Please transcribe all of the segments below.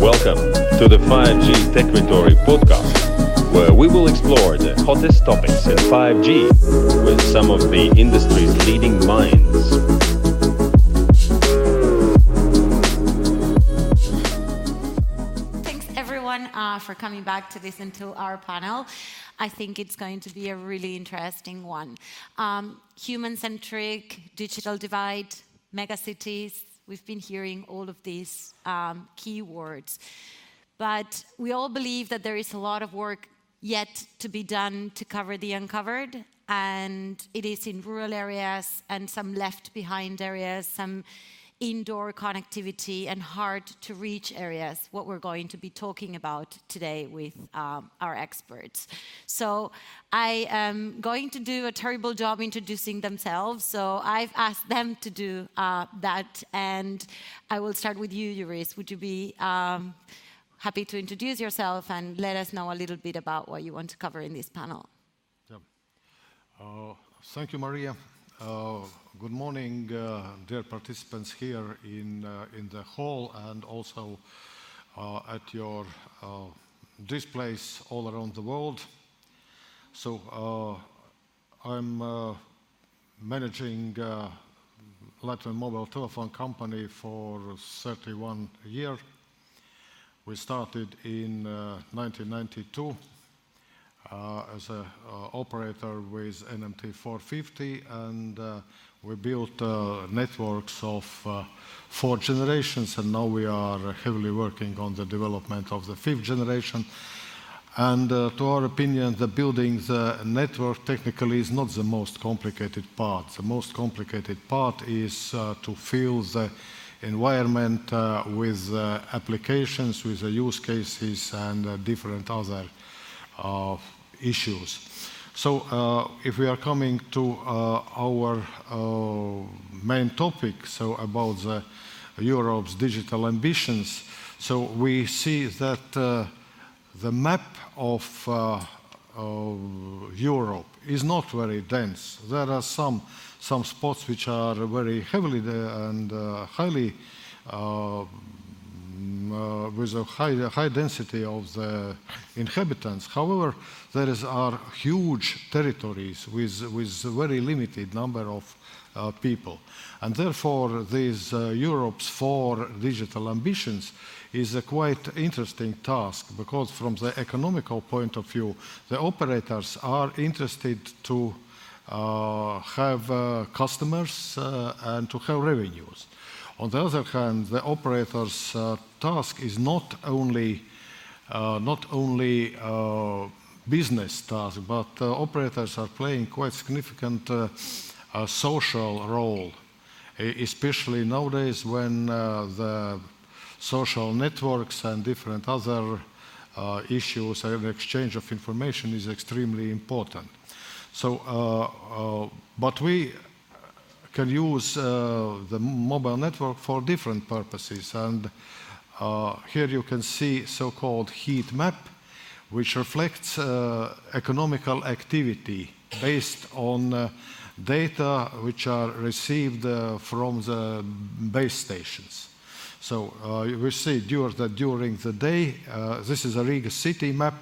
Welcome to the 5G Techritory podcast, where we will explore the hottest topics in 5G with some of the industry's leading minds. Thanks everyone uh, for coming back to listen to our panel. I think it's going to be a really interesting one. Um, Human centric, digital divide, megacities. We've been hearing all of these um, keywords. But we all believe that there is a lot of work yet to be done to cover the uncovered. And it is in rural areas and some left behind areas, some indoor connectivity and hard to reach areas, what we're going to be talking about today with um, our experts. So I am going to do a terrible job introducing themselves, so I've asked them to do uh, that, and I will start with you, Juris. Would you be um, happy to introduce yourself and let us know a little bit about what you want to cover in this panel? Yeah. Uh, thank you, Maria. Uh, good morning, uh, dear participants here in, uh, in the hall and also at your displays all around the world. So I'm managing Latvian mobile telephone company for 31 years. We started in 1992 uh, as an uh, operator with NMT 450 and uh, we built networks of four generations and now we are heavily working on the development of the fifth generation. And uh, to our opinion, the building the network technically is not the most complicated part. The most complicated part is uh, to fill the environment uh, with applications, with the use cases and different other issues. So uh, if we are coming to uh, our uh, main topic, so about the Europe's digital ambitions, so we see that the map of Europe is not very dense. There are some some spots which are very heavily and uh, highly uh, with a high, high density of the inhabitants. However, there is, are huge territories with, with very limited number of uh, people. And therefore, these uh, Europe's four digital ambitions is a quite interesting task because from the economical point of view, the operators are interested to uh, have uh, customers uh, and to have revenues. On the other hand, the operator's uh, task is not only uh, not only uh, business task, but uh, operators are playing quite significant uh, uh, social role, especially nowadays when the social networks and different other issues and exchange of information is extremely important. So, but we can use uh, the mobile network for different purposes. And uh, here you can see so-called heat map, which reflects uh, economical activity based on data which are received from the base stations. So we see the, during the day, this is a Riga city map,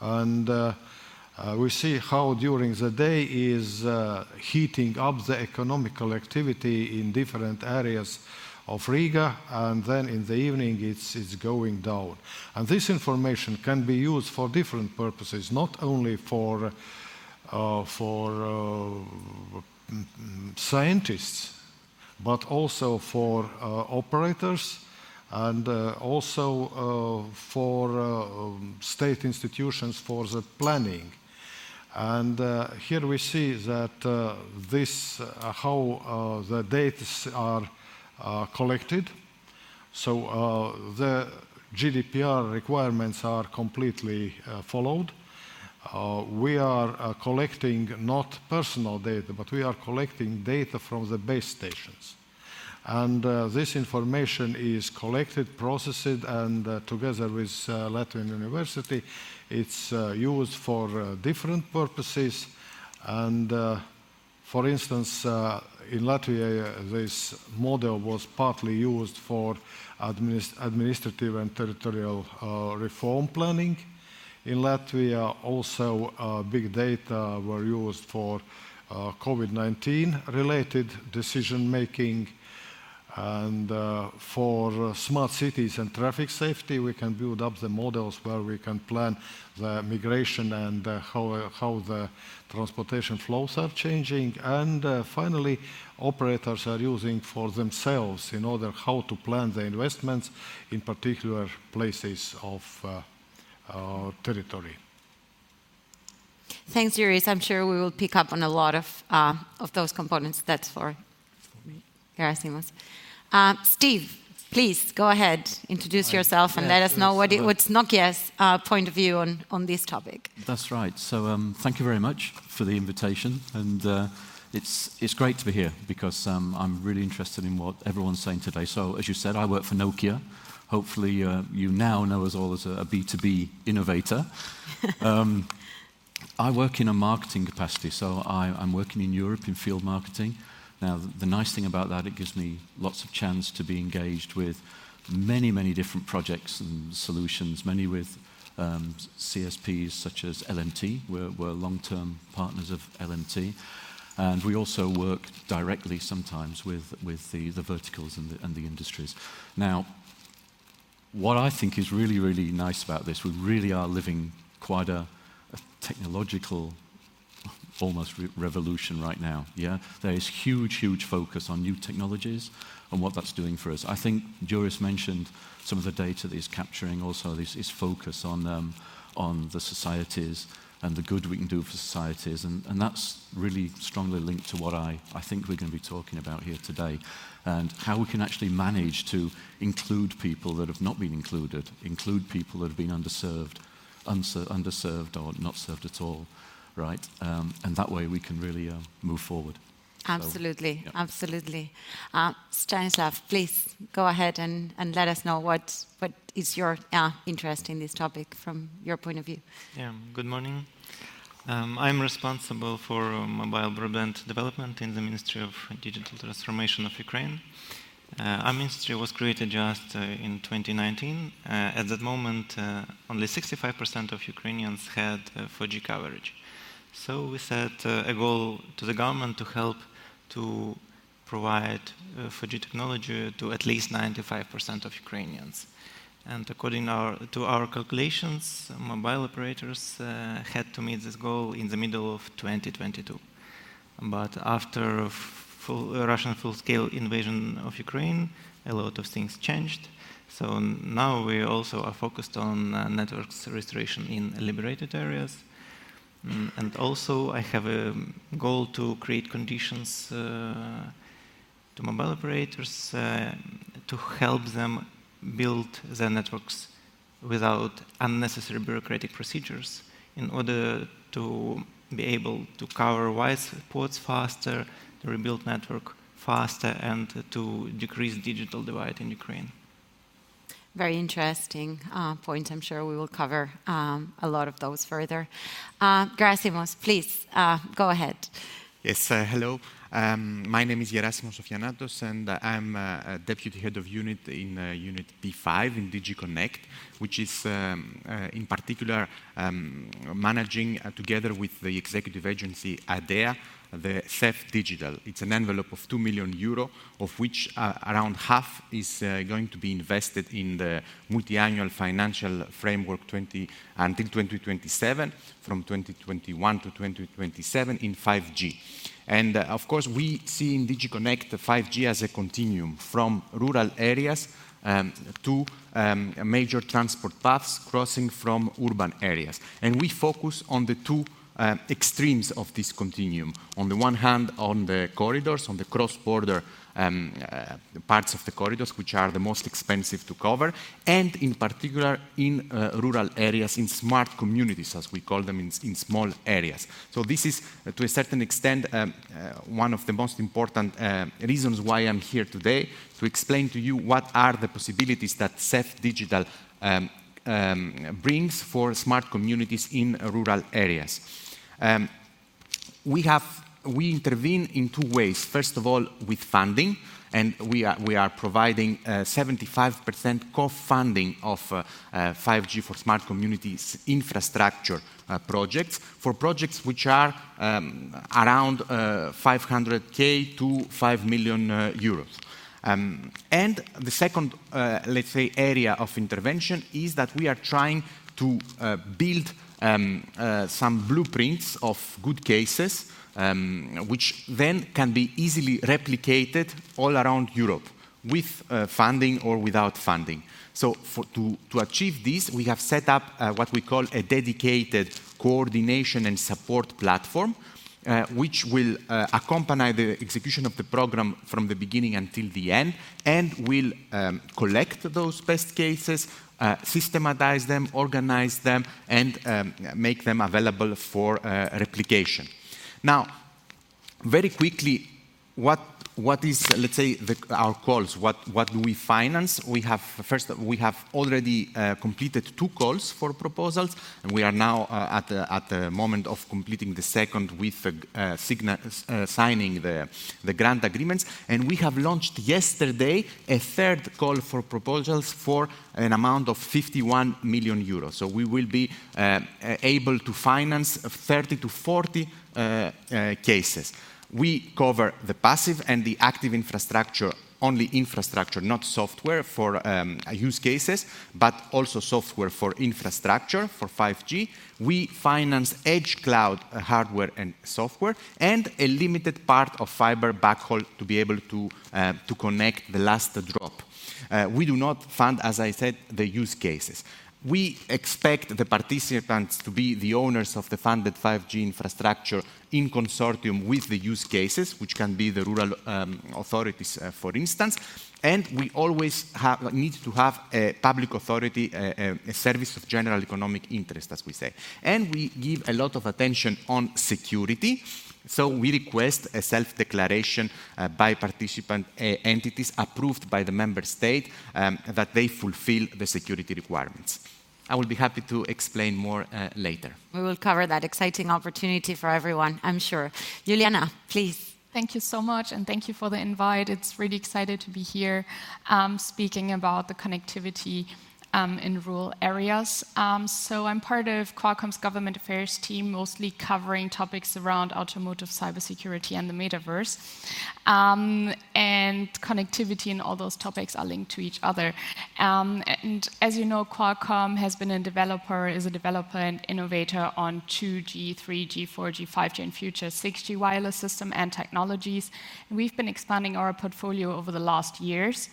and uh, we see how during the day is uh, heating up the economical activity in different areas of Riga, and then in the evening it's, it's going down. And this information can be used for different purposes, not only for, uh, for uh, scientists, but also for uh, operators and uh, also for um, state institutions for the planning and uh, here we see that uh, this, uh, how the data are collected. So the GDPR requirements are completely followed. Uh, we are uh, collecting not personal data, but we are collecting data from the base stations. And uh, this information is collected, processed, and together with Latvian University, it's uh, used for uh, different purposes. And uh, for instance, in Latvia, uh, this model was partly used for administ administrative and territorial uh, reform planning. In Latvia, also uh, big data were used for uh, COVID-19 related decision making and uh, for uh, smart cities and traffic safety, we can build up the models where we can plan the migration and uh, how, how the transportation flows are changing. And finally, operators are using for themselves in order how to plan the investments in particular places of uh, territory. Thanks, Juris. I'm sure we will pick up on a lot of, of those components. That's for Gerasimos. Uh, Steve, please go ahead, introduce yourself, and yeah, let us know what it, what's Nokia's uh, point of view on, on this topic. That's right. So um, thank you very much for the invitation, and uh, it's it's great to be here because um, I'm really interested in what everyone's saying today. So as you said, I work for Nokia. Hopefully, uh, you now know us all as a a B2B innovator. um, I work in a marketing capacity, so I, I'm working in Europe in field marketing. Now, the nice thing about that, it gives me lots of chance to be engaged with many, many different projects and solutions, many with um, CSPs such as LMT. We're, we're long-term partners of LMT. And we also work directly sometimes with, with the, the verticals and the, and the industries. Now, what I think is really, really nice about this, we really are living quite a, a technological almost re revolution right now. Yeah, there is huge, huge focus on new technologies and what that's doing for us. I think Juris mentioned some of the data that he's capturing. Also, this is focus on um, on the societies and the good we can do for societies, and, and that's really strongly linked to what I, I think we're going to be talking about here today, and how we can actually manage to include people that have not been included, include people that have been underserved, underserved or not served at all right? Um, and that way we can really uh, move forward. Absolutely, so, yeah. absolutely. Uh, Stanislav, please go ahead and, and let us know what, what is your uh, interest in this topic from your point of view. Yeah, good morning. Um, I'm responsible for uh, mobile broadband development in the Ministry of Digital Transformation of Ukraine. Uh, our ministry was created just uh, in 2019. Uh, at that moment, uh, only 65% of Ukrainians had 4G coverage. So we set uh, a goal to the government to help to provide uh, 4G technology to at least 95% of Ukrainians. And according our, to our calculations, mobile operators uh, had to meet this goal in the middle of 2022. But after full, uh, Russian full-scale invasion of Ukraine, a lot of things changed. So now we also are focused on uh, networks restoration in liberated areas and also I have a goal to create conditions uh, to mobile operators uh, to help them build their networks without unnecessary bureaucratic procedures in order to be able to cover wide ports faster, to rebuild network faster, and to decrease digital divide in Ukraine very interesting uh, point. I'm sure we will cover um, a lot of those further. Uh, Gerasimos, please uh, go ahead. Yes, uh, hello. Um, my name is Gerasimos Sofianatos, and I'm uh, Deputy Head of Unit in uh, Unit B5 in DG Connect, which is um, in particular um, managing together with the executive agency HaDEA the CEF Digital. It's an envelope of 2 million euro, of which uh, around half is uh, going to be invested in the multi-annual financial framework 20, until 2027, from 2021 to 2027 in 5G. And uh, of course, we see in DG Connect 5G as a continuum from rural areas um, to um, major transport paths crossing from urban areas. And we focus on the two uh, extremes of this continuum. On the one hand, on the corridors, on the cross-border um, uh, parts of the corridors, which are the most expensive to cover, and in particular in uh, rural areas, in smart communities, as we call them, in, in small areas. So this is, uh, to a certain extent, um, uh, one of the most important uh, reasons why I'm here today, to explain to you what are the possibilities that CEF Digital um, um, brings for smart communities in rural areas. Um, we have we intervene in two ways. First of all, with funding, and we are, we are providing 75% uh, co-funding of uh, 5G uh, for smart communities infrastructure projects for projects which are um, around 500k to 5 million euros. Um, and the second, uh, let's say, area of intervention is that we are trying to uh, build um, uh, some blueprints of good cases um, which then can be easily replicated all around Europe with uh, funding or without funding. So for, to, to, achieve this, we have set up uh, what we call a dedicated coordination and support platform, uh, which will uh, accompany the execution of the program from the beginning until the end and will um, collect those best cases, uh, systematize them, organize them, and um, make them available for uh, replication. Now, very quickly, what what is, let's say, the, our calls? What, what do we finance? We have, first, we have already uh, completed two calls for proposals, and we are now uh, at, the, at the moment of completing the second with uh, signa, uh, signing the, the grant agreements. And we have launched yesterday a third call for proposals for an amount of 51 million euros. So we will be uh, able to finance 30 to 40 uh, cases we cover the passive and the active infrastructure only infrastructure, not software for um, use cases, but also software for infrastructure for 5G. We finance edge cloud uh, hardware and software, and a limited part of fiber backhaul to be able to, uh, to connect the last drop. Uh, we do not fund, as I said, the use cases. We expect the participants to be the owners of the funded 5G infrastructure in consortium with the use cases, which can be the rural um, authorities, uh, for instance. And we always have, need to have a public authority, a, a, service of general economic interest, as we say. And we give a lot of attention on security. So we request a self-declaration uh, by participant uh, entities approved by the member state um, that they fulfill the security requirements. I will be happy to explain more uh, later. We will cover that exciting opportunity for everyone, I'm sure. Juliana, please. Thank you so much, and thank you for the invite. It's really excited to be here um, speaking about the connectivity in rural areas. Um, so I'm part of Qualcomm's government affairs team, mostly covering topics around automotive cybersecurity and the metaverse. Um, and connectivity and all those topics are linked to each other. Um, and as you know, Qualcomm has been a developer, is a developer and innovator on 2G, 3G, 4G, 5G, and future 6G wireless system and technologies. We've been expanding our portfolio over the last years.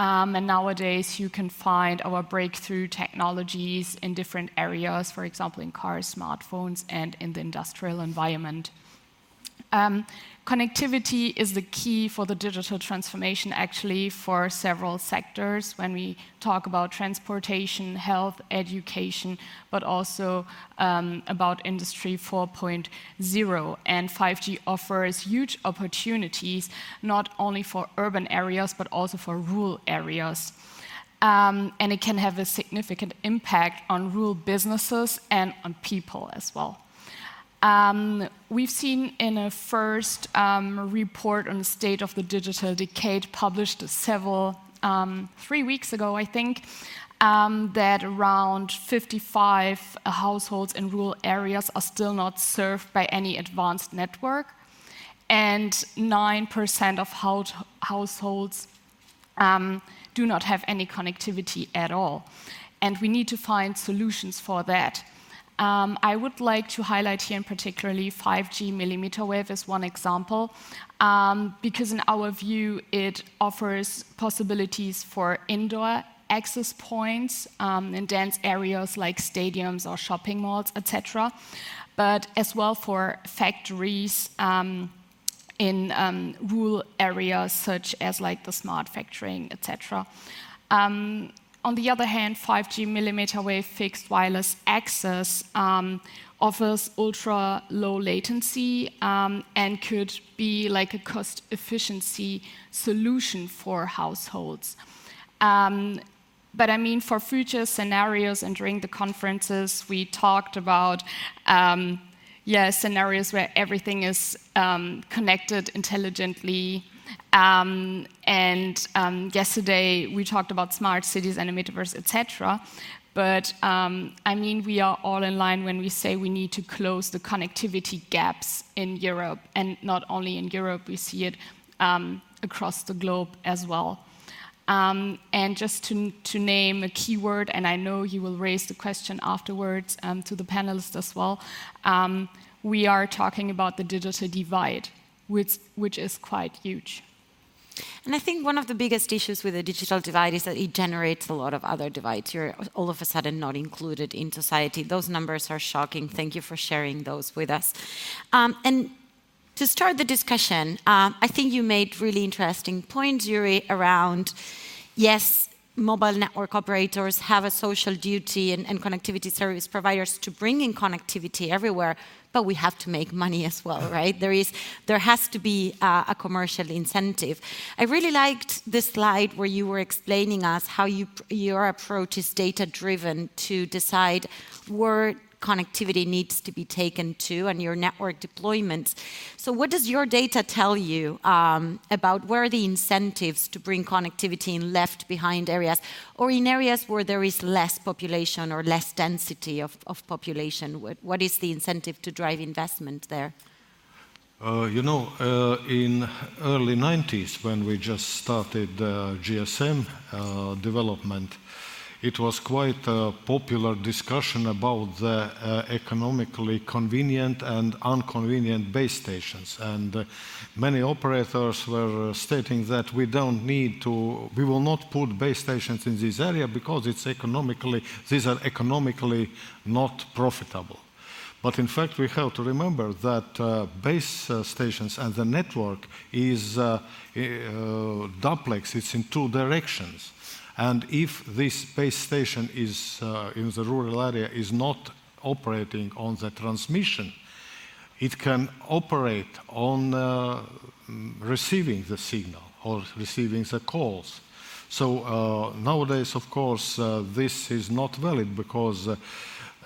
Um, and nowadays, you can find our breakthrough technologies in different areas, for example, in cars, smartphones, and in the industrial environment. Um, Connectivity is the key for the digital transformation, actually, for several sectors when we talk about transportation, health, education, but also um, about Industry 4.0. And 5G offers huge opportunities, not only for urban areas, but also for rural areas. Um, and it can have a significant impact on rural businesses and on people as well. Um, we've seen in a first um, report on the state of the digital decade published several, um, three weeks ago, I think, that around 55 households in rural areas are still not served by any advanced network, and 9% of households do not have any connectivity at all. And we need to find solutions for that. Um, I would like to highlight here in particularly 5G millimeter wave as one example, um, because in our view, it offers possibilities for indoor access points um, in dense areas like stadiums or shopping malls, etc., but as well for factories um, in um, rural areas such as like the smart factoring, etc. Um, on the other hand, 5G millimeter wave fixed wireless access um, offers ultra low latency um, and could be like a cost efficiency solution for households. Um, but I mean, for future scenarios, and during the conferences, we talked about um, yeah, scenarios where everything is um, connected intelligently. Um, and um, yesterday we talked about smart cities and the metaverse, etc. But um, I mean, we are all in line when we say we need to close the connectivity gaps in Europe, and not only in Europe, we see it um, across the globe as well. Um, and just to, to, name a keyword, and I know you will raise the question afterwards um, to the panelists as well, um, we are talking about the digital divide, which, which is quite huge. And I think one of the biggest issues with the digital divide is that it generates a lot of other divides. You're all of a sudden not included in society. Those numbers are shocking. Thank you for sharing those with us. Um, and to start the discussion, um, I think you made really interesting points, Yuri, around yes, mobile network operators have a social duty and, and, connectivity service providers to bring in connectivity everywhere, but we have to make money as well, right? There is, there has to be uh, a commercial incentive. I really liked the slide where you were explaining us how you, your approach is data-driven to decide where connectivity needs to be taken to and your network deployments. So, what does your data tell you um, about where are the incentives to bring connectivity in left behind areas or in areas where there is less population or less density of, population? What, is the incentive to drive investment there? Uh, you know, uh, in early 90s, when we just started uh, GSM development, it was quite a popular discussion about the uh, economically convenient and inconvenient base stations. And uh, many operators were stating that we don't need to, we will not put base stations in this area because it's economically, these are economically not profitable. But in fact, we have to remember that uh, base uh, stations and the network is uh, uh duplex, it's in two directions. And if this base station is uh, in the rural area is not operating on the transmission, it can operate on uh, receiving the signal or receiving the calls. So uh, nowadays, of course, uh, this is not valid because uh,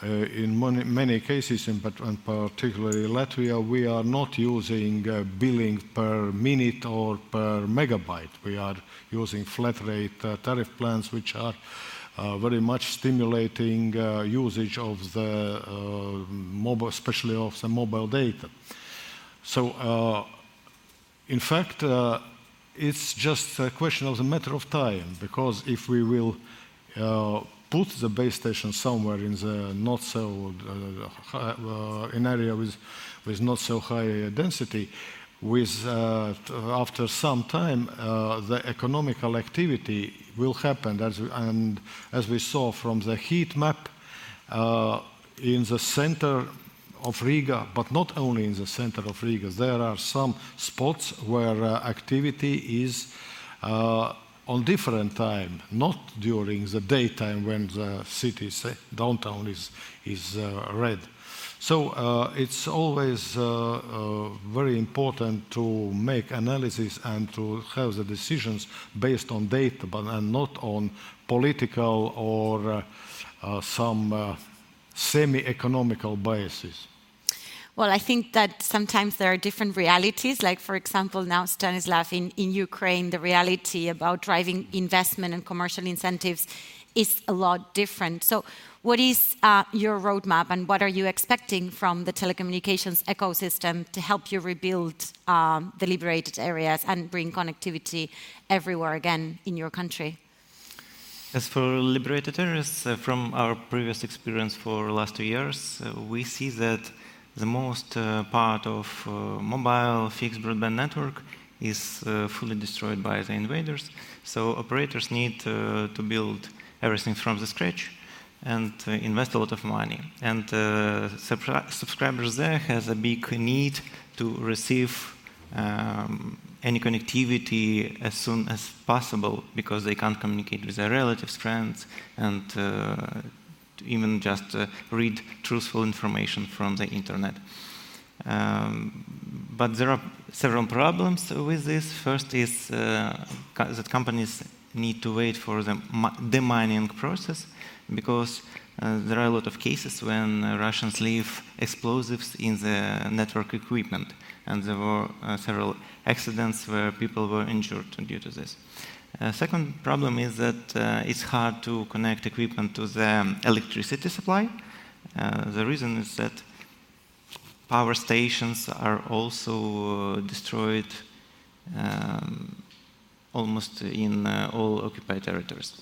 in many, many cases, in, particularly Latvia, we are not using uh, billing per minute or per megabyte. We are using flat rate uh, tariff plans, which are uh, very much stimulating uh, usage of the uh, mobile, especially of the mobile data. So, in fact, it's just a question of the matter of time because if we will put the base station somewhere in the not so uh, uh, in area with with not so high density, with uh, after some time uh, the economical activity will happen. As and as we saw from the heat map uh, in the center of Riga, but not only in the center of Riga, there are some spots where uh, activity is on different time, not during the daytime when the city downtown is, is uh, red. So uh, it's always uh, uh, very important to make analysis and to have the decisions based on data, but and not on political or uh, uh, some semi-economical biases. Well, I think that sometimes there are different realities. Like, for example, now, Stanislav, in, in Ukraine, the reality about driving investment and commercial incentives is a lot different. So, what is uh, your roadmap and what are you expecting from the telecommunications ecosystem to help you rebuild um, the liberated areas and bring connectivity everywhere again in your country? As for liberated areas, uh, from our previous experience for last two years, uh, we see that the most uh, part of uh, mobile fixed broadband network is uh, fully destroyed by the invaders. So operators need to build everything from the scratch and invest a lot of money. And subscribers there has a big need to receive um, any connectivity as soon as possible because they can't communicate with their relatives, friends, and uh, even just uh, read truthful information from the internet. Um, but there are several problems with this. First is uh, that companies need to wait for the demining process because uh, there are a lot of cases when uh, Russians leave explosives in the network equipment, and there were uh, several accidents where people were injured due to this. Uh, second problem is that uh, it's hard to connect equipment to the electricity supply. Uh, the reason is that power stations are also destroyed um, almost in all occupied territories.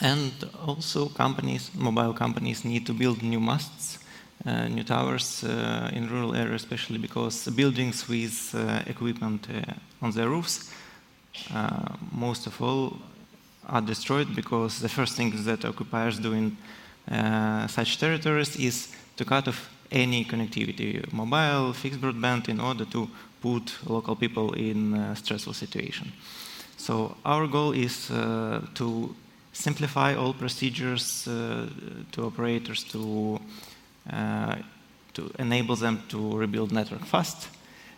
And also companies, mobile companies need to build new masts, uh, new towers uh, in rural areas, especially because buildings with uh, equipment uh, on their roofs, uh, most of all, are destroyed because the first thing that occupiers do in uh, such territories is to cut off any connectivity, mobile, fixed broadband, in order to put local people in a stressful situation. So our goal is to simplify all procedures uh, to operators to, uh, to enable them to rebuild network fast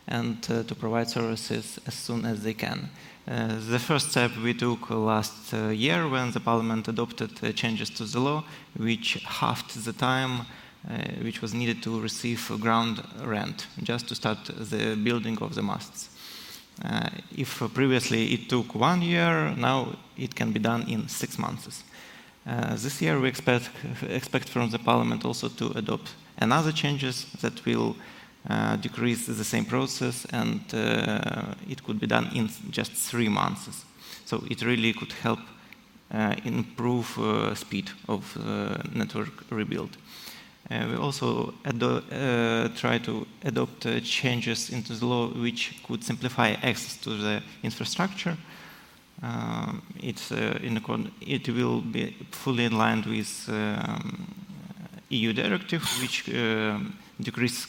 and uh, to provide services as soon as they can. Uh, the first step we took last uh, year when the parliament adopted uh, changes to the law, which halved the time which was needed to receive ground rent, just to start the building of the masts. Uh, if previously it took one year, now it can be done in six months. Uh, this year we expect, expect from the parliament also to adopt another changes that will uh, decrease the same process and uh, it could be done in just three months. So it really could help uh, improve uh, speed of network rebuild. Uh, we also uh, try to adopt uh, changes into the law which could simplify access to the infrastructure. Um, it's, in it will be fully in line with um, EU directive, which um, decrease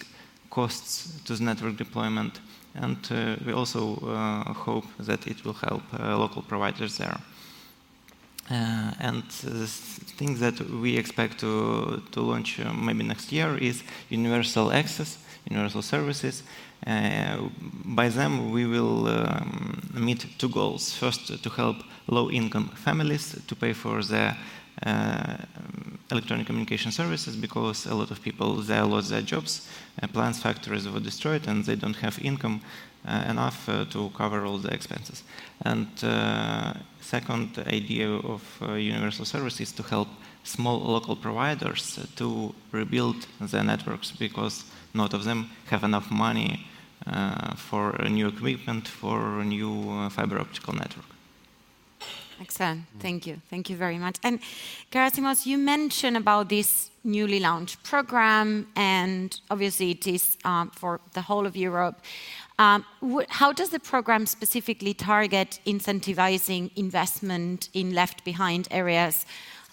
costs to the network deployment. And uh, we also uh, hope that it will help uh, local providers there. And the thing that we expect to, to launch maybe next year is universal access, universal services. By them, we will um, meet two goals. First, to help low-income families to pay for the uh, electronic communication services because a lot of people they lost their jobs, uh, plants, factories were destroyed, and they don't have income uh, enough to cover all the expenses. And second idea of universal service is to help small local providers to rebuild their networks because not of them have enough money uh, for new equipment, for new uh, fiber optical network. Excellent. Thank you. Thank you very much. And Gerasimos, you mentioned about this newly launched program, and obviously it is um, for the whole of Europe. Um, how does the program specifically target incentivizing investment in left behind areas,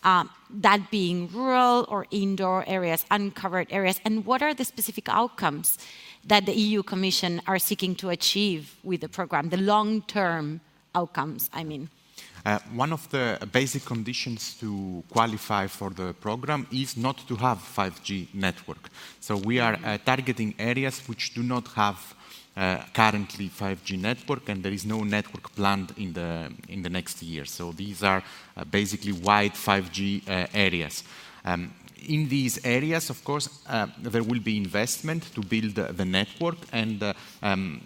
um, that being rural or indoor areas, uncovered areas? And what are the specific outcomes that the EU Commission are seeking to achieve with the program, the long term outcomes, I mean? Uh, one of the basic conditions to qualify for the program is not to have 5G network. So we are uh, targeting areas which do not have uh, currently 5G network, and there is no network planned in the in the next year. So these are uh, basically wide 5G uh, areas. Um, in these areas, of course, uh, there will be investment to build uh, the network, and uh, um,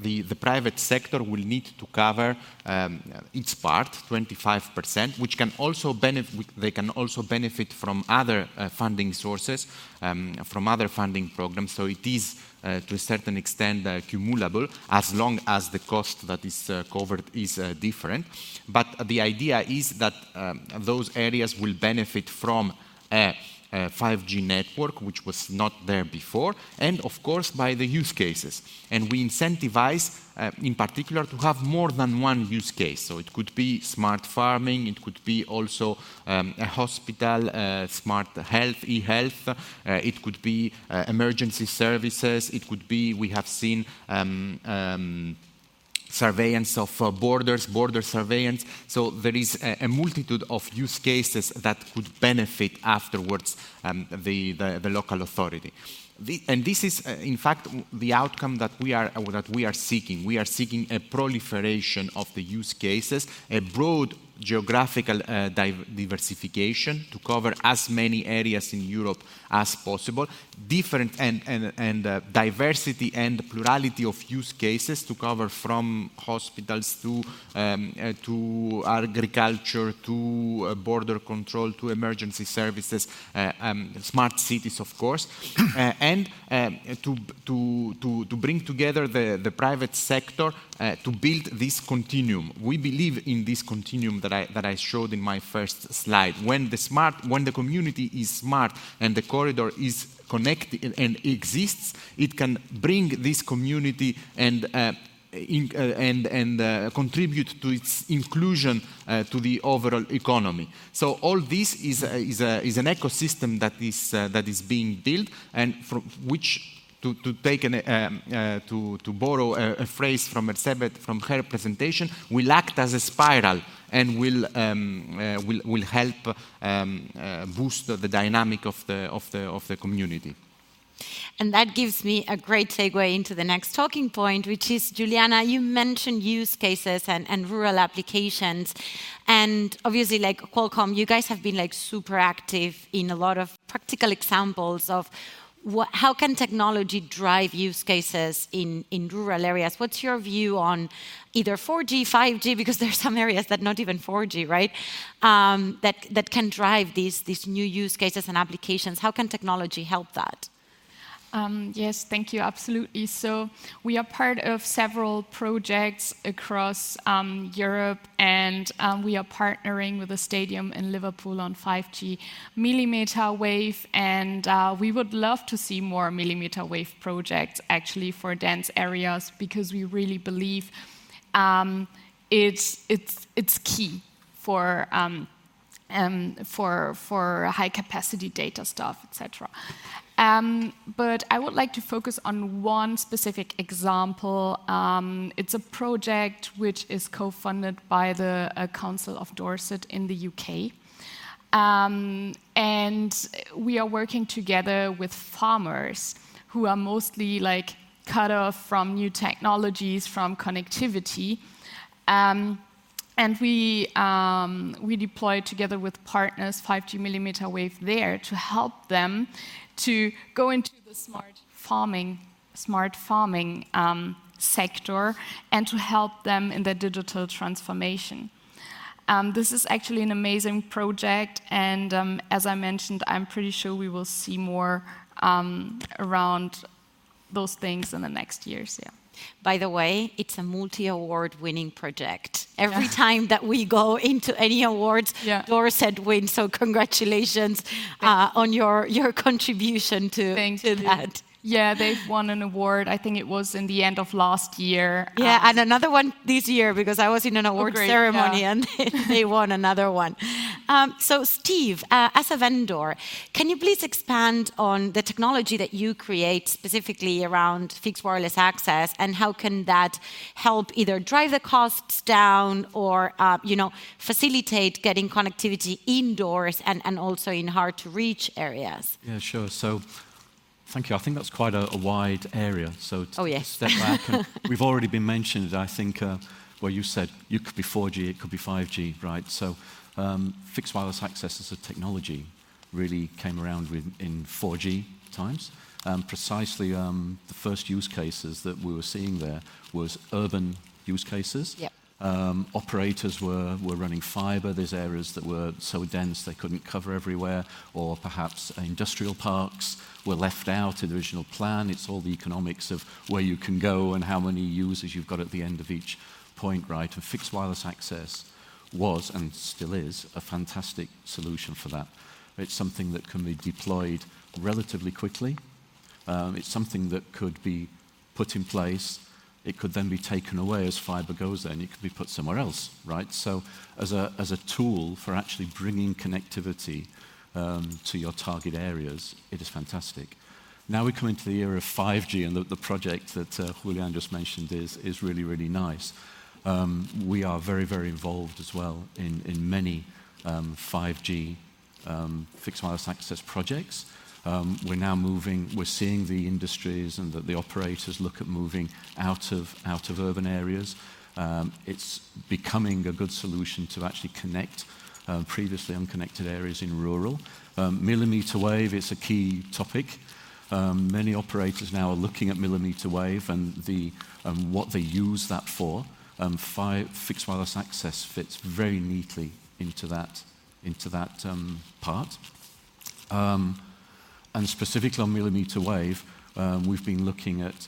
the, the private sector will need to cover um, its part, 25%, which can also benefit. They can also benefit from other funding sources, um, from other funding programs. So it is uh, to a certain extent uh, cumulable as long as the cost that is uh, covered is different. But the idea is that um, those areas will benefit from a 5G network, which was not there before, and of course by the use cases. And we incentivize, uh, in particular, to have more than one use case. So it could be smart farming, it could be also um, a hospital, uh, smart health, e-health, uh, it could be uh, emergency services, it could be, we have seen um, um, surveillance of uh, borders, border surveillance. So there is a, a, multitude of use cases that could benefit afterwards um, the, the, the, local authority. The, and this is, uh, in fact, the outcome that we, are, uh, that we are seeking. We are seeking a proliferation of the use cases, a broad geographical uh, diversification to cover as many areas in Europe as possible, different and, and, and uh, diversity and plurality of use cases to cover from hospitals to, um, uh, to agriculture to uh, border control to emergency services, uh, um, smart cities, of course, uh, and um, to, to, to, to bring together the, the private sector uh, to build this continuum. We believe in this continuum that I, that I showed in my first slide. When the smart, when the community is smart and the corridor is connected and exists, it can bring this community and uh, in, uh, and, and uh, contribute to its inclusion uh, to the overall economy. So all this is, is, a, is an ecosystem that is, uh, that is being built and from which to, to take an, um, uh, to, to borrow a, a, phrase from Erzsébet from her presentation, will act as a spiral and will, um, uh, will, will help um, uh, boost the dynamic of the, of the, of the community. And that gives me a great segue into the next talking point, which is Juliana, you mentioned use cases and, and rural applications. And obviously, like Qualcomm, you guys have been like super active in a lot of practical examples of how can technology drive use cases in, rural areas? What's your view on either 4G, 5G, because there's some areas that not even 4G, right? Um, that, that can drive these new use cases and applications. How can technology help that? Um, yes, thank you, absolutely. So we are part of several projects across um, Europe, and um, we are partnering with a stadium in Liverpool on 5G millimeter wave, and uh, we would love to see more millimeter wave projects actually for dense areas because we really believe um, it's, it's, it's key for um, um, for, for high capacity data stuff, etc. Um, but I would like to focus on one specific example. Um, it's a project which is co-funded by the uh, Council of Dorset in the UK. Um, and we are working together with farmers who are mostly like cut off from new technologies, from connectivity. Um, and we, um, we deployed together with partners 5G millimeter wave there to help them to go into the smart farming, smart farming um, sector and to help them in their digital transformation. Um, this is actually an amazing project, and um, as I mentioned, I'm pretty sure we will see more um, around those things in the next years. Yeah. By the way, it's a multi award winning project. Every yeah. time that we go into any awards, yeah. Dorset wins. So, congratulations uh, on your, your contribution to, to that. Yeah, they've won an award. I think it was in the end of last year. Yeah, um, and another one this year because I was in an oh, award oh, ceremony yeah. and they won another one. Um, so, Steve, uh, as a vendor, can you please expand on the technology that you create specifically around fixed wireless access and how can that help either drive the costs down or, uh, you know, facilitate getting connectivity indoors and, and also in hard to reach areas? Yeah, sure. So. Thank you. I think that's quite a, a wide area. So to, oh, yes. step back, and we've already been mentioned. I think uh, where you said you could be 4G, it could be 5G, right? So um, fixed wireless access as a technology really came around with, in 4G times. Um, precisely, um, the first use cases that we were seeing there was urban use cases. Yep. Um, operators were, were running fiber. There's areas that were so dense they couldn't cover everywhere, or perhaps industrial parks were left out in the original plan. It's all the economics of where you can go and how many users you've got at the end of each point, right? And fixed wireless access was and still is a fantastic solution for that. It's something that can be deployed relatively quickly. Um, it's something that could be put in place it could then be taken away as fiber goes there and it could be put somewhere else, right? So as a, as a tool for actually bringing connectivity um, to your target areas, it is fantastic. Now we come into the era of 5G and the, the project that uh, Julian just mentioned is, is really, really nice. Um, we are very, very involved as well in, in many um, 5G um, fixed wireless access projects. Um, we're now moving, we're seeing the industries and the, the operators look at moving out of, out of urban areas. um, it's becoming a good solution to actually connect uh, previously unconnected areas in rural. Um, millimeter wave is a key topic. Um, many operators now are looking at millimeter wave and the, um, what they use that for. Um, fixed wireless access fits very neatly into that, into that um, part. Um, and specifically on millimeter wave, um, we've been looking at,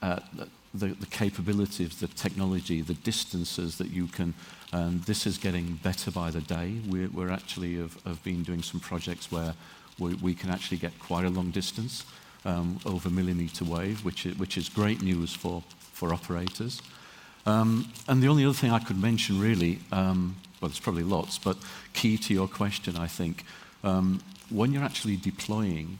at the, the capabilities, the technology, the distances that you can, and this is getting better by the day. We're, we're actually have, have been doing some projects where we, we can actually get quite a long distance um, over millimeter wave, which is, which is great news for, for operators. Um, and the only other thing I could mention really, um, well, there's probably lots, but key to your question, I think, um, when you're actually deploying,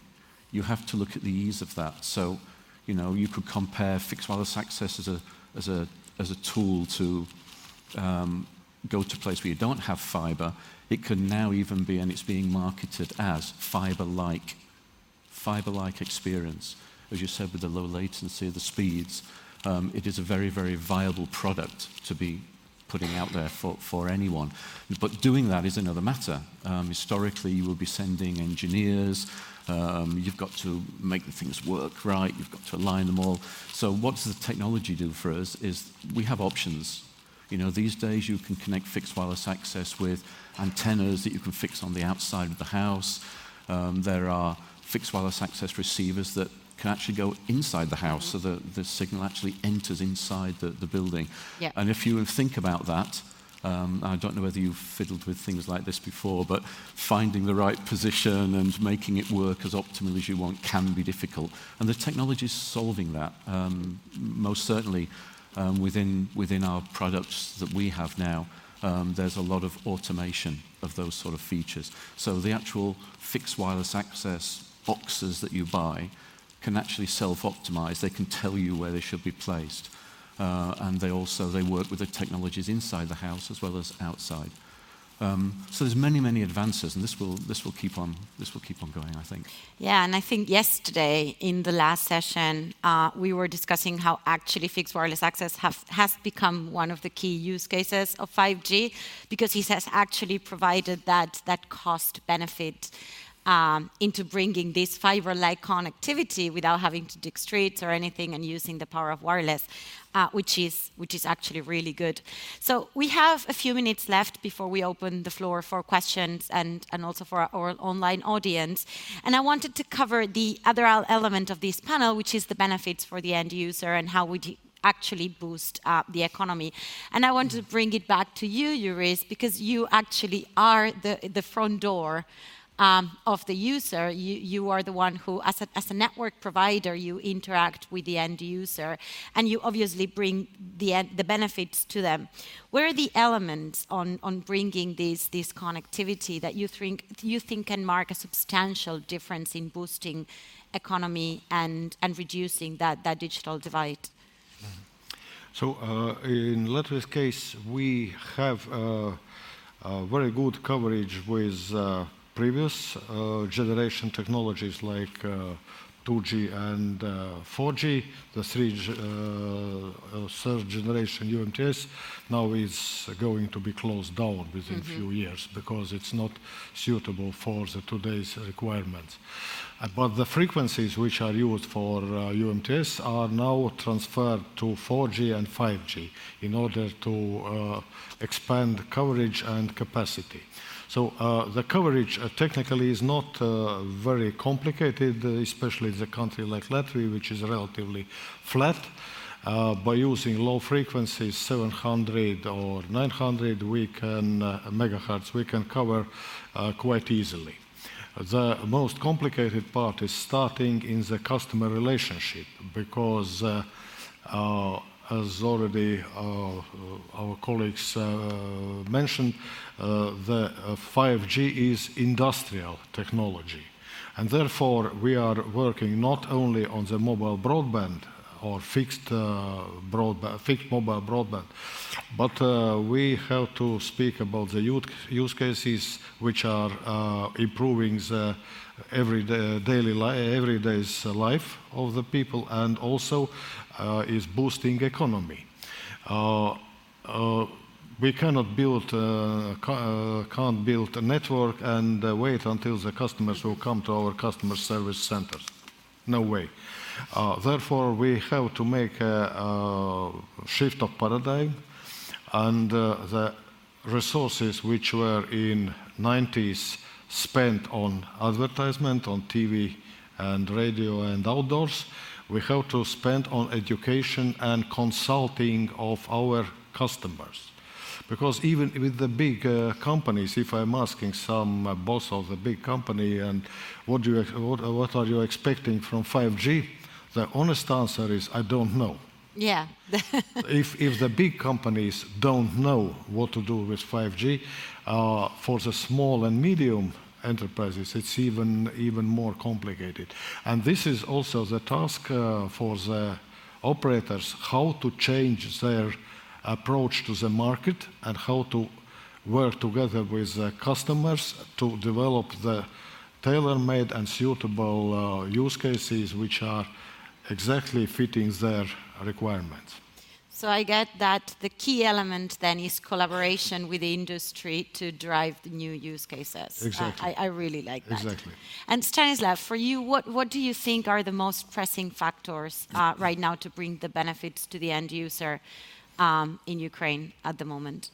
you have to look at the ease of that. So, you know, you could compare fixed wireless access as a, as a, as a tool to um, go to a place where you don't have fiber. It can now even be, and it's being marketed as fiber-like, fiber-like experience. As you said, with the low latency, the speeds, um, it is a very, very viable product to be putting out there for, for anyone. But doing that is another matter. Um, historically, you will be sending engineers, um, you've got to make the things work right, you've got to align them all. So what does the technology do for us is we have options. You know, these days you can connect fixed wireless access with antennas that you can fix on the outside of the house. Um, there are fixed wireless access receivers that can actually go inside the house so that the signal actually enters inside the, the building. Yeah. And if you think about that, um, I don't know whether you've fiddled with things like this before, but finding the right position and making it work as optimally as you want can be difficult. And the technology is solving that. Um, most certainly, um, within, within our products that we have now, um, there's a lot of automation of those sort of features. So the actual fixed wireless access boxes that you buy can actually self-optimize. They can tell you where they should be placed. Uh, and they also they work with the technologies inside the house as well as outside. Um, so there's many, many advances, and this will this will keep on this will keep on going. I think. Yeah, and I think yesterday in the last session uh, we were discussing how actually fixed wireless access have, has become one of the key use cases of 5G because it has actually provided that that cost benefit um, into bringing this fiber-like connectivity without having to dig streets or anything and using the power of wireless, uh, which is which is actually really good. So we have a few minutes left before we open the floor for questions and and also for our, online audience. And I wanted to cover the other element of this panel, which is the benefits for the end user and how we actually boost uh, the economy. And I want to bring it back to you, Juris, because you actually are the, the front door of the user, you, are the one who, as a, network provider, you interact with the end user, and you obviously bring the, benefits to them. Where are the elements on, bringing this, connectivity that you think, can mark a substantial difference in boosting economy and, reducing that, digital divide? So uh, in Latvia's case, we have uh, very good coverage with uh, previous uh, generation technologies like 2G uh, and 4G, The uh, the three, third generation UMTS now is going to be closed down within a mm -hmm. few years because it's not suitable for the today's requirements. But the frequencies which are used for uh, UMTS are now transferred to 4G and 5G in order to uh, expand coverage and capacity. So uh, the coverage uh, technically is not uh, very complicated, especially in a country like Latvia, which is relatively flat. By using low frequencies 700 or 900 we can uh, megahertz we can cover quite easily the most complicated part is starting in the customer relationship because as already our colleagues mentioned, the 5G is industrial technology. And therefore, we are working not only on the mobile broadband or fixed, uh, mobile broadband. But uh, we have to speak about the use cases which are uh, improving the everyday, life of the people and also uh, is boosting economy. We cannot build, uh, uh, can't build a network and uh, wait until the customers will come to our customer service centers. No way. Therefore, we have to make a, shift of paradigm, and the resources which were in 90s spent on advertisement, on TV and radio and outdoors, we have to spend on education and consulting of our customers. Because even with the big uh, companies, if I'm asking some uh, boss of the big company and what, do you, ex- what, what are you expecting from 5G, the honest answer is I don't know. Yeah. if, if the big companies don't know what to do with 5G, uh, for the small and medium enterprises, it's even, even more complicated. And this is also the task uh, for the operators how to change their approach to the market and how to work together with the customers to develop the tailor-made and suitable uh, use cases which are exactly fitting their requirements. So I get that the key element then is collaboration with the industry to drive the new use cases. Exactly. I, I really like that. Exactly. And Stanislav, for you, what, what do you think are the most pressing factors uh, right now to bring the benefits to the end user um, in Ukraine at the moment?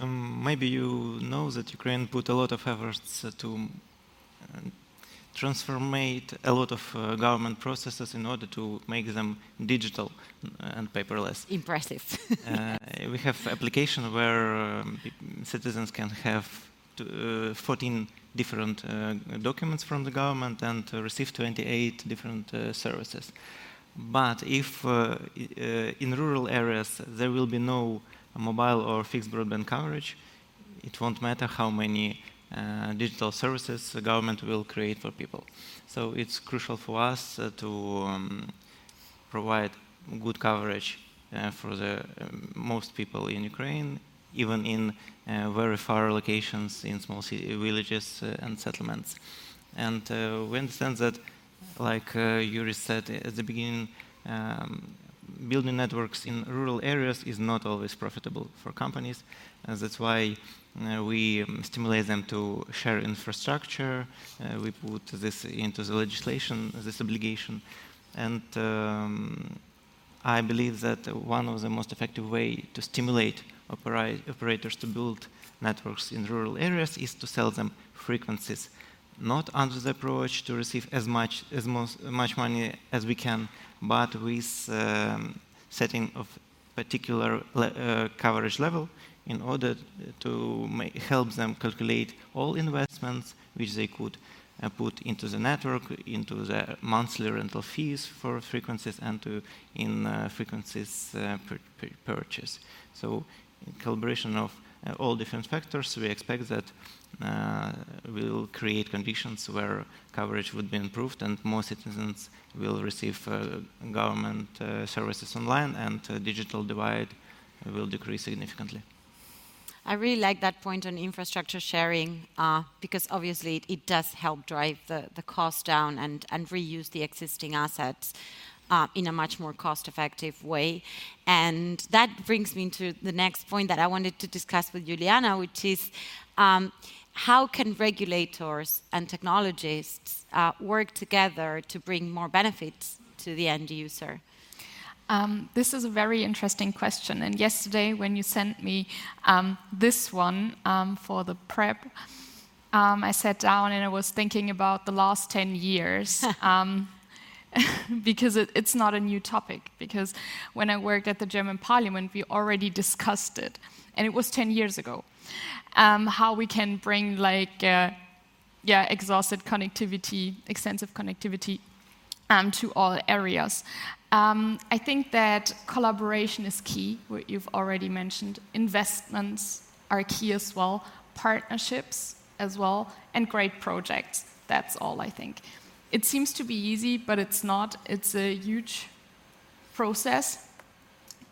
Um, maybe you know that Ukraine put a lot of efforts uh, to uh, transformate a lot of uh, government processes in order to make them digital and paperless. Impressive. uh, we have application where um, citizens can have to, uh, 14 different uh, documents from the government and uh, receive 28 different uh, services. But if uh, uh, in rural areas there will be no mobile or fixed broadband coverage, it won't matter how many uh, digital services the government will create for people. So it's crucial for us to um, provide good coverage for the um, most people in Ukraine, even in very far locations in small villages and settlements. And we understand that, like uh, Yuri said at the beginning, um, building networks in rural areas is not always profitable for companies. Uh, that's why uh, we um, stimulate them to share infrastructure. Uh, we put this into the legislation, this obligation. And um, I believe that one of the most effective way to stimulate opera- operators to build networks in rural areas is to sell them frequencies, not under the approach to receive as much as most, much money as we can, but with um, setting of particular le- uh, coverage level in order to help them calculate all investments which they could uh, put into the network, into the monthly rental fees for frequencies, and to in uh, frequencies uh, per, per purchase. So, in collaboration of all different factors, we expect that uh, will create conditions where coverage would be improved and more citizens will receive uh, government uh, services online, and uh, digital divide will decrease significantly. I really like that point on infrastructure sharing uh, because obviously it, it does help drive the, the cost down and, and reuse the existing assets uh, in a much more cost effective way. And that brings me to the next point that I wanted to discuss with Juliana, which is um, how can regulators and technologists uh, work together to bring more benefits to the end user? Um, this is a very interesting question. And yesterday, when you sent me um, this one um, for the prep, um, I sat down and I was thinking about the last 10 years. because it, it's not a new topic. Because when I worked at the German parliament, we already discussed it. And it was 10 years ago. Um, how we can bring, like, uh, yeah, exhausted connectivity, extensive connectivity um, to all areas. Um, I think that collaboration is key, what you've already mentioned. Investments are key as well, partnerships as well, and great projects. That's all I think. It seems to be easy, but it's not. It's a huge process.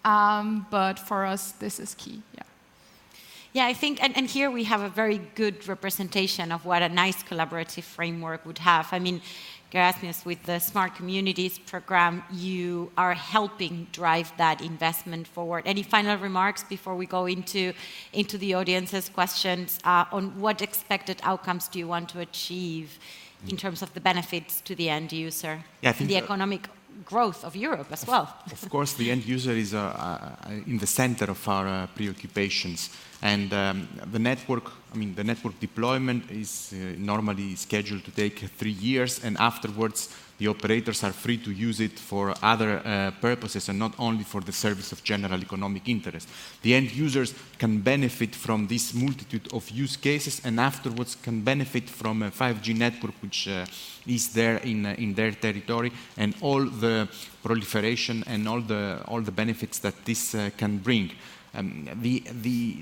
Um, but for us, this is key. Yeah. Yeah, I think, and, and here we have a very good representation of what a nice collaborative framework would have. I mean, Gerasimos, with the Smart Communities program, you are helping drive that investment forward. Any final remarks before we go into, into the audience's questions uh, on what expected outcomes do you want to achieve in terms of the benefits to the end user yeah, and the economic growth of Europe as well? of course, the end user is uh, uh, in the center of our uh, preoccupations. And um, the network, I mean, the network deployment is uh, normally scheduled to take three years, and afterwards the operators are free to use it for other uh, purposes and not only for the service of general economic interest. The end users can benefit from this multitude of use cases and afterwards can benefit from a 5G network which uh, is there in, uh, in their territory and all the proliferation and all the, all the benefits that this uh, can bring. Um, the, the,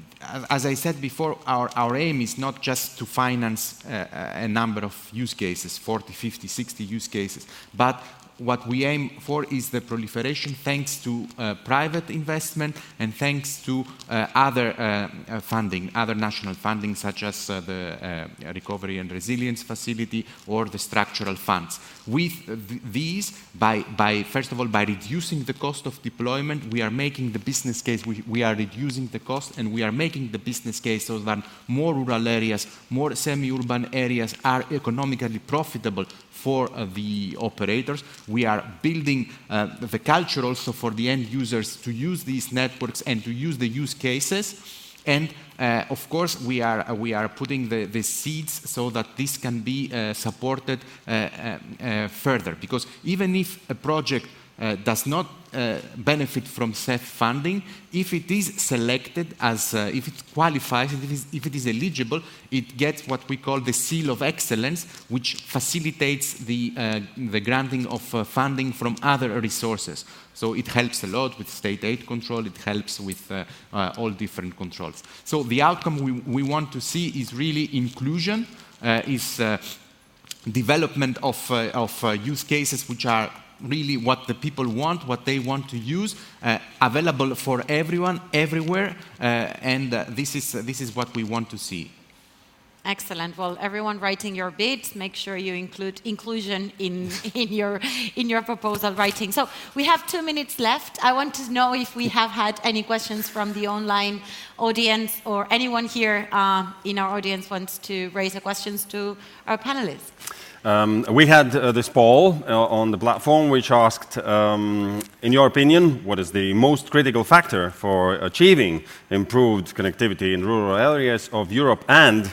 as I said before, our, our aim is not just to finance uh, a number of use cases, 40, 50, 60 use cases, but what we aim for is the proliferation thanks to uh, private investment and thanks to uh, other uh, uh funding, other national funding such as uh, the uh, Recovery and Resilience Facility or the structural funds. With th these, by, by, first of all, by reducing the cost of deployment, we are making the business case, we, we are reducing the cost and we are making the business case so that more rural areas, more semi-urban areas are economically profitable for uh, the operators. We are building uh, the culture also for the end users to use these networks and to use the use cases. And uh, of course, we are, uh, we are putting the, the, seeds so that this can be uh, supported uh, further. Because even if a project does not uh, benefit from CEF funding if it is selected as, uh, if it qualifies, if it, is, if it is eligible, it gets what we call the seal of excellence, which facilitates the, uh, the granting of uh, funding from other resources. So it helps a lot with state aid control, it helps with uh, uh, all different controls. So the outcome we, we want to see is really inclusion, is development of, of use cases which are really what the people want, what they want to use, uh, available for everyone, everywhere, uh, and uh, this, is, this is what we want to see. Excellent. Well, everyone writing your bids, make sure you include inclusion in, in, your, in your proposal writing. So we have two minutes left. I want to know if we have had any questions from the online audience or anyone here uh, in our audience wants to raise a questions to our panelists. Um, we had uh, this poll uh, on the platform which asked, um, in your opinion, what is the most critical factor for achieving improved connectivity in rural areas of Europe? And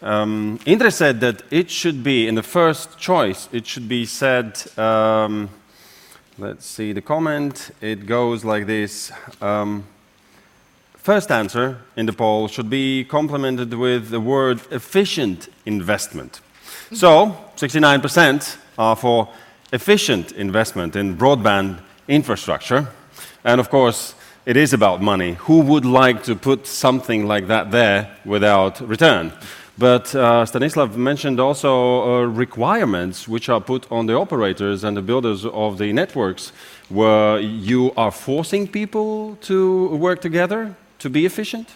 um, Indre said that it should be, in the first choice, it should be said, um, let's see the comment, it goes like this. Um, first answer in the poll should be complemented with the word efficient investment. So, 69% are for efficient investment in broadband infrastructure. And of course, it is about money. Who would like to put something like that there without return? But uh, Stanislav mentioned also uh, requirements which are put on the operators and the builders of the networks, where you are forcing people to work together to be efficient?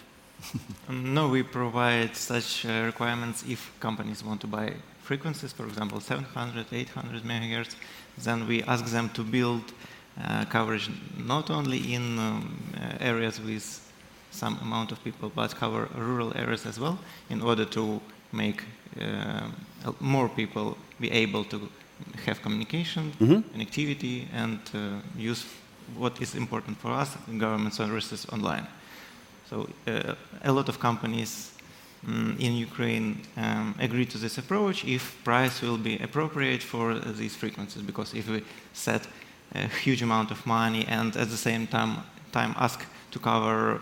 no, we provide such uh, requirements if companies want to buy frequencies, for example, 700, 800 megahertz, then we ask them to build uh, coverage not only in um, uh, areas with some amount of people, but cover rural areas as well, in order to make uh, more people be able to have communication, mm -hmm. connectivity, and uh, use what is important for us, government services online. So uh, a lot of companies in Ukraine um, agree to this approach if price will be appropriate for these frequencies. Because if we set a huge amount of money and at the same time, time ask to cover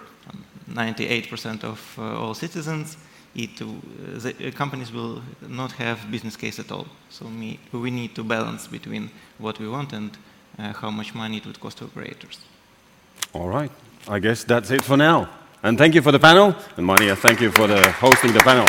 98% of uh, all citizens, it, uh, the companies will not have business case at all. So we, we need to balance between what we want and uh, how much money it would cost to operators. All right. I guess that's it for now. And thank you for the panel. And Maria, thank you for the hosting the panel.